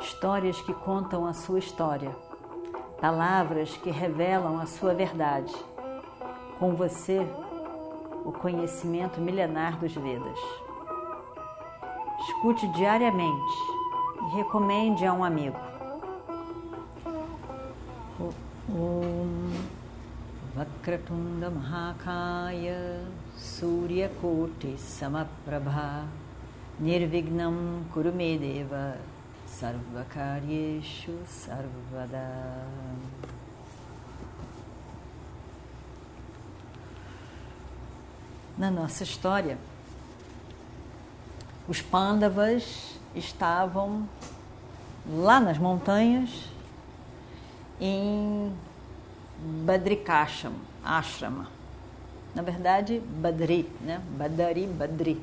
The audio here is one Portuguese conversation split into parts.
histórias que contam a sua história, palavras que revelam a sua verdade. Com você, o conhecimento milenar dos Vedas. Escute diariamente e recomende a um amigo. Om Vakratunda Mahakaya Surya Koti Samaprabha Nirvignam Kurumedeva Sarvakaryeshu Sarvada Na nossa história, os Pandavas estavam lá nas montanhas em Badrikasham, ashrama. Na verdade, Badri, né? Badari, Badri.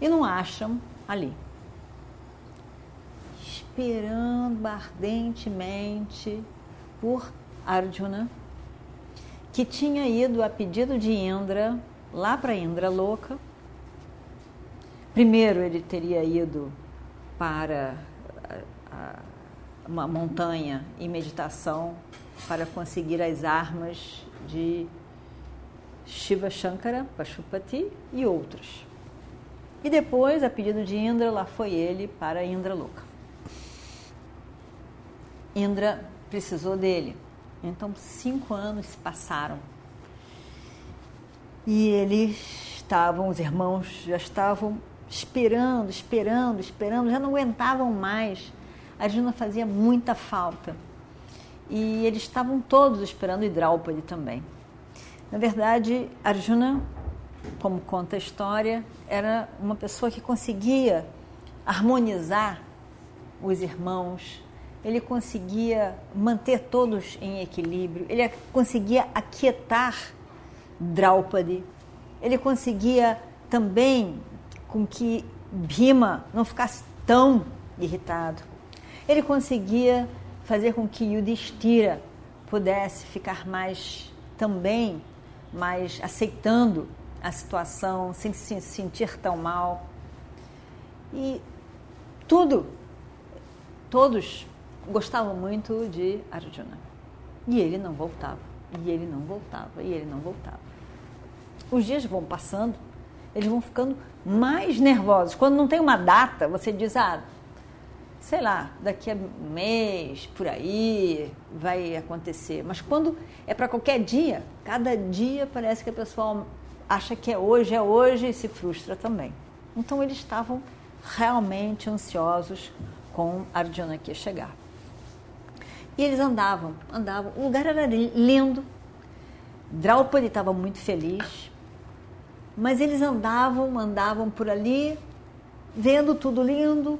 E no ashram ali, esperando ardentemente por Arjuna, que tinha ido a pedido de Indra lá para Indra louca. Primeiro ele teria ido para uma montanha em meditação para conseguir as armas de Shiva Shankara, Pashupati e outros. E depois, a pedido de Indra, lá foi ele para Indra Louca. Indra precisou dele. Então, cinco anos se passaram. E eles estavam, os irmãos já estavam esperando, esperando, esperando, já não aguentavam mais. A Arjuna fazia muita falta. E eles estavam todos esperando Hidraupadi também. Na verdade, Arjuna, como conta a história, era uma pessoa que conseguia harmonizar os irmãos, ele conseguia manter todos em equilíbrio, ele conseguia aquietar Draupadi, ele conseguia também com que Bhima não ficasse tão irritado. Ele conseguia fazer com que Yudhishthira pudesse ficar mais também mais aceitando a situação, sem se sentir tão mal. E tudo, todos gostavam muito de Arjuna. E ele não voltava, e ele não voltava, e ele não voltava. Os dias vão passando, eles vão ficando mais nervosos. Quando não tem uma data, você diz, ah, sei lá, daqui a um mês, por aí, vai acontecer. Mas quando é para qualquer dia, cada dia parece que a pessoa acha que é hoje, é hoje e se frustra também. Então eles estavam realmente ansiosos com Arjuna que chegar. E eles andavam, andavam. O lugar era lindo. Draupadi estava muito feliz. Mas eles andavam, andavam por ali, vendo tudo lindo,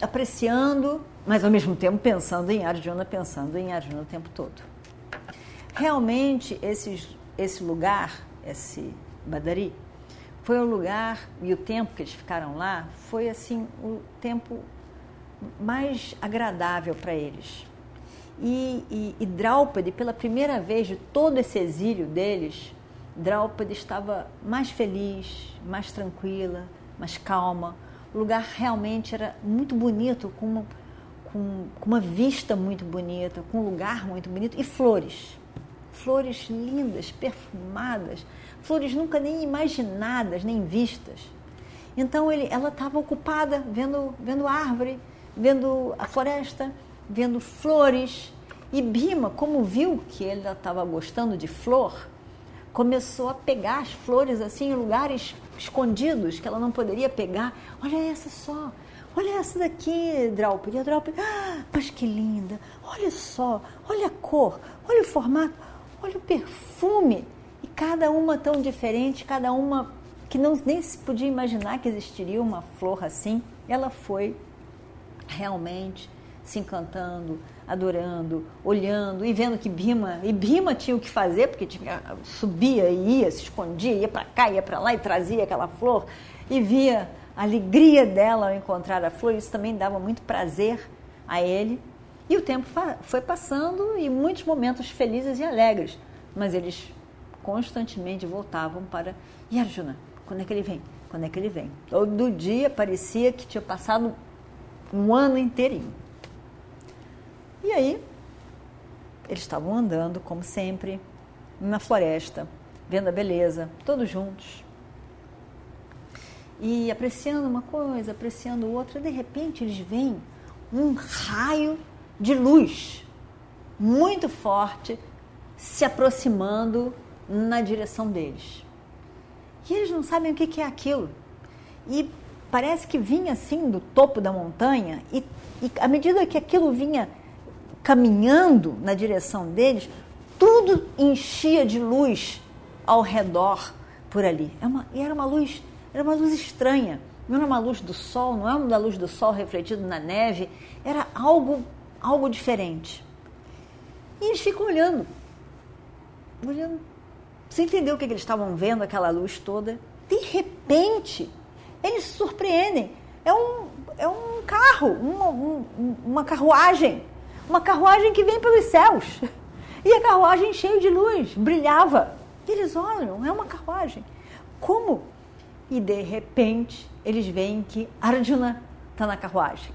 apreciando, mas ao mesmo tempo pensando em Arjuna, pensando em Arjuna o tempo todo. Realmente, esse, esse lugar, esse Badari, foi o lugar e o tempo que eles ficaram lá foi assim o tempo mais agradável para eles. E, e, e Draupadi, pela primeira vez de todo esse exílio deles, Draupadi estava mais feliz, mais tranquila, mais calma, o lugar realmente era muito bonito, com uma, com, com uma vista muito bonita, com um lugar muito bonito e flores. Flores lindas, perfumadas, flores nunca nem imaginadas, nem vistas. Então ele, ela estava ocupada vendo, vendo árvore, vendo a floresta, vendo flores. E Bima, como viu que ele estava gostando de flor, começou a pegar as flores assim em lugares escondidos que ela não poderia pegar. Olha essa só, olha essa daqui, Draupadi. Draupadi, ah, mas que linda. Olha só, olha a cor, olha o formato, olha o perfume. E cada uma tão diferente, cada uma que não nem se podia imaginar que existiria uma flor assim. Ela foi realmente se encantando, adorando, olhando e vendo que Bima, e Bima tinha o que fazer, porque tinha, subia e ia, se escondia, ia para cá, ia para lá e trazia aquela flor, e via a alegria dela ao encontrar a flor, isso também dava muito prazer a ele. E o tempo foi passando e muitos momentos felizes e alegres, mas eles constantemente voltavam para e Arjuna, quando é que ele vem? Quando é que ele vem? Todo dia parecia que tinha passado um ano inteirinho. E aí, eles estavam andando, como sempre, na floresta, vendo a beleza, todos juntos. E apreciando uma coisa, apreciando outra, de repente eles veem um raio de luz muito forte se aproximando na direção deles. E eles não sabem o que é aquilo. E parece que vinha assim do topo da montanha, e, e à medida que aquilo vinha caminhando na direção deles, tudo enchia de luz ao redor por ali. É uma, e era uma luz, era uma luz estranha. Não era uma luz do sol, não era uma luz do sol refletido na neve, era algo, algo diferente. E eles ficam olhando, olhando, sem entender o que, que eles estavam vendo, aquela luz toda. De repente, eles se surpreendem. É um, é um carro, uma, um, uma carruagem, uma carruagem que vem pelos céus. E a carruagem cheia de luz, brilhava. E eles olham, é uma carruagem. Como? E de repente eles veem que Arjuna está na carruagem.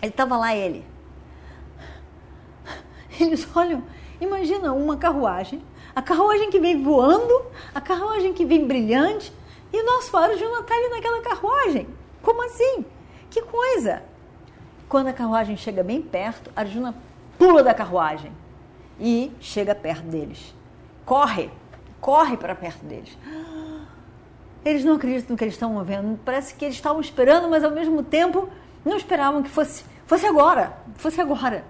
Ele estava lá, ele. Eles olham, imagina uma carruagem, a carruagem que vem voando, a carruagem que vem brilhante, e o nosso Arjuna está ali naquela carruagem. Como assim? Que coisa! Quando a carruagem chega bem perto, Arjuna pula da carruagem e chega perto deles. Corre, corre para perto deles. Eles não acreditam no que eles estão vendo. Parece que eles estavam esperando, mas ao mesmo tempo não esperavam que fosse, fosse agora, fosse agora.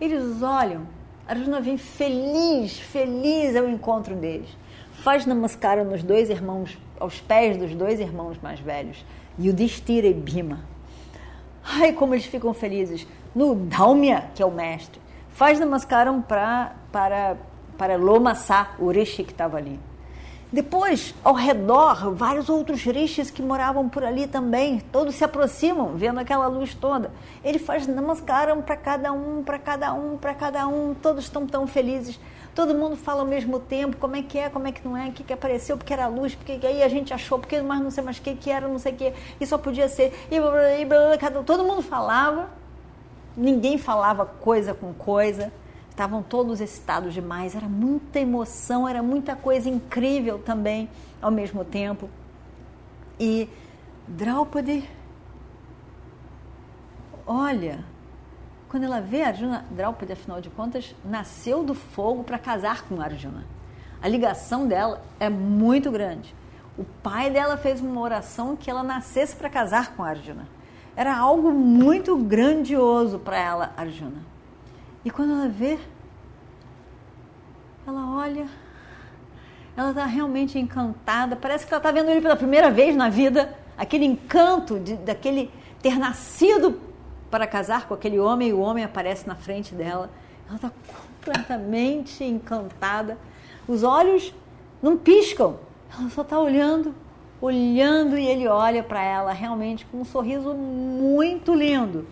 Eles olham, Arjuna vem feliz, feliz ao encontro deles. Faz namaskara nos dois irmãos, aos pés dos dois irmãos mais velhos, Yudhishthira e Bhima. Ai, como eles ficam felizes. No Dhaumya, que é o mestre, faz namaskaram pra, para, para Lomassa, o rishi que estava ali. Depois, ao redor, vários outros rishis que moravam por ali também, todos se aproximam, vendo aquela luz toda. Ele faz namaskaram para cada um, para cada um, para cada um, todos estão tão felizes. Todo mundo fala ao mesmo tempo, como é que é, como é que não é, o que, que apareceu, porque era luz, porque aí a gente achou, porque mais não sei mais o que, que era, não sei o que, e só podia ser, e blá, blá, blá, todo mundo falava, ninguém falava coisa com coisa, estavam todos excitados demais, era muita emoção, era muita coisa incrível também ao mesmo tempo. E Draupadi, olha, quando ela vê Arjuna, Draupadi, afinal de contas, nasceu do fogo para casar com Arjuna. A ligação dela é muito grande. O pai dela fez uma oração que ela nascesse para casar com Arjuna. Era algo muito grandioso para ela, Arjuna. E quando ela vê, ela olha, ela está realmente encantada. Parece que ela está vendo ele pela primeira vez na vida. Aquele encanto de, daquele ter nascido para casar com aquele homem e o homem aparece na frente dela. Ela está completamente encantada. Os olhos não piscam, ela só está olhando olhando e ele olha para ela realmente com um sorriso muito lindo.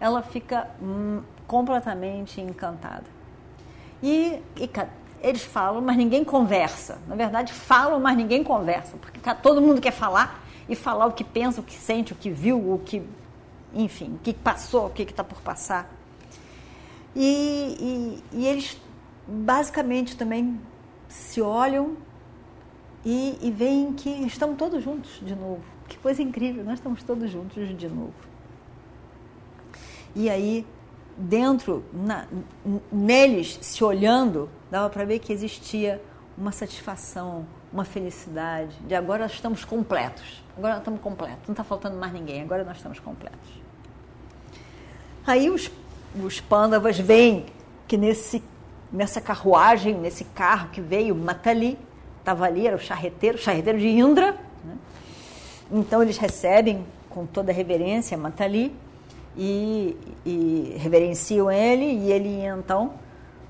Ela fica hum, completamente encantada. E, e, eles falam, mas ninguém conversa. Na verdade, falam, mas ninguém conversa, porque todo mundo quer falar e falar o que pensa, o que sente, o que viu, o que, enfim, o que passou, o que está por passar. E, e, e eles basicamente também se olham e, e veem que estamos todos juntos de novo. Que coisa incrível, nós estamos todos juntos de novo. E aí, dentro, na, neles, se olhando, dava para ver que existia uma satisfação, uma felicidade, de agora nós estamos completos. Agora nós estamos completos, não está faltando mais ninguém, agora nós estamos completos. Aí os, os pândavas veem que nesse, nessa carruagem, nesse carro que veio Matali, estava ali, era o charreteiro, o charreteiro de Indra. Né? Então eles recebem com toda reverência Matali e, e reverenciam ele, e ele então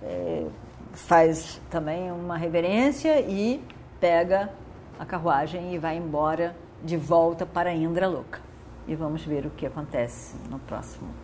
é, faz também uma reverência e pega a carruagem e vai embora de volta para Indra Louca. E vamos ver o que acontece no próximo